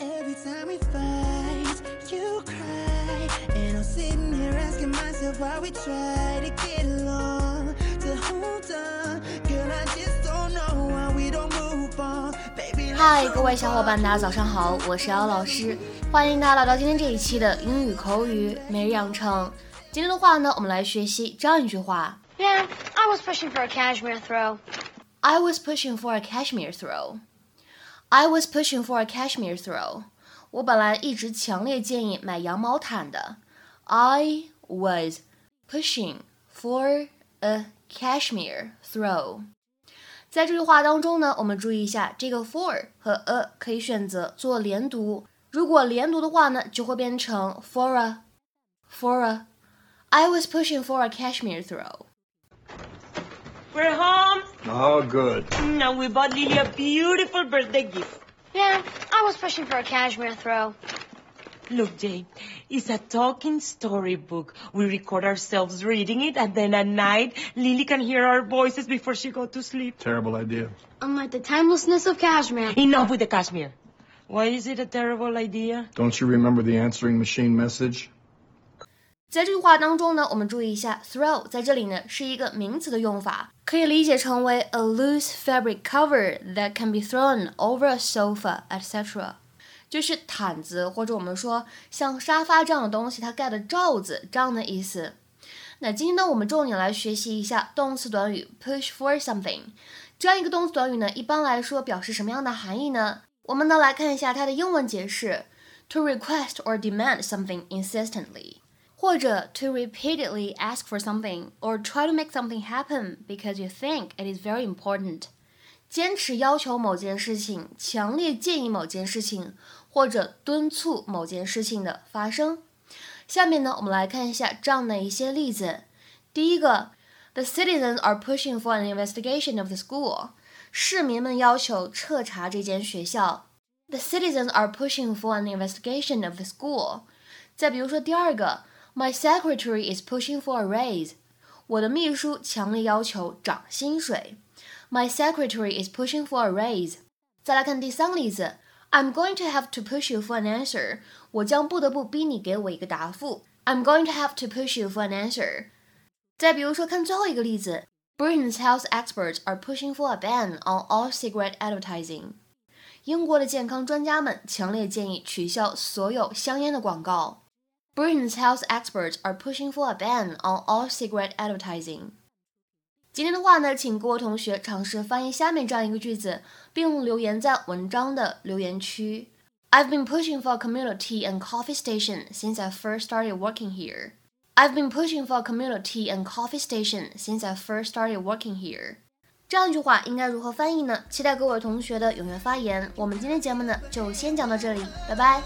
Every time we fight, you cry. And I'm sitting here asking myself why we try to get along, to hold on. Girl, I just don't know why we don't move on. Baby, 嗨，各位小伙伴，大家早上好，我是姚老师，欢迎大家来到今天这一期的英语口语每日养成。今天的话呢，我们来学习这样一句话 Yeah, I was pushing for a cashmere throw. ：I was pushing for a cashmere throw. I was pushing for a cashmere throw. 我本来一直强烈建议买羊毛毯的。I was pushing for a cashmere throw. 在这句话当中呢，我们注意一下，这个 for 和 a 可以选择做连读。如果连读的话呢，就会变成 for a for a。I was pushing for a cashmere throw. We're home. Oh, good. Now we bought Lily a beautiful birthday gift. Yeah, I was pushing for a cashmere throw. Look, Jay, it's a talking storybook. We record ourselves reading it, and then at night, Lily can hear our voices before she go to sleep. Terrible idea. Unlike the timelessness of cashmere. Enough with the cashmere. Why is it a terrible idea? Don't you remember the answering machine message? 在这句话当中呢，我们注意一下，throw 在这里呢是一个名词的用法，可以理解成为 a loose fabric cover that can be thrown over a sofa, etc. 就是毯子或者我们说像沙发这样的东西，它盖的罩子这样的意思。那今天呢，我们重点来学习一下动词短语 push for something。这样一个动词短语呢，一般来说表示什么样的含义呢？我们呢来看一下它的英文解释：to request or demand something insistently。或者 to repeatedly ask for something or try to make something happen because you think it is very important，坚持要求某件事情，强烈建议某件事情，或者敦促某件事情的发生。下面呢，我们来看一下这样的一些例子。第一个，The citizens are pushing for an investigation of the school。市民们要求彻查这间学校。The citizens are pushing for an investigation of the school。再比如说第二个。 My secretary is pushing for a raise. 我的秘书强烈要求涨薪水。My secretary is pushing for a raise. 再来看第三个例子，I'm going to have to push you for an answer. 我将不得不逼你给我一个答复。I'm going to have to push you for an answer. 再比如说，看最后一个例子，Britain's health experts are pushing for a ban on all cigarette advertising. 英国的健康专家们强烈建议取消所有香烟的广告。 Britain's health experts are pushing for a ban on all cigarette advertising. 今天的话呢，请各位同学尝试翻译下面这样一个句子，并留言在文章的留言区。I've been pushing for a community and coffee station since I first started working here. I've been pushing for a community and coffee station since I first started working here. 这样一句话应该如何翻译呢？期待各位同学的踊跃发言。我们今天节目呢就先讲到这里，拜拜。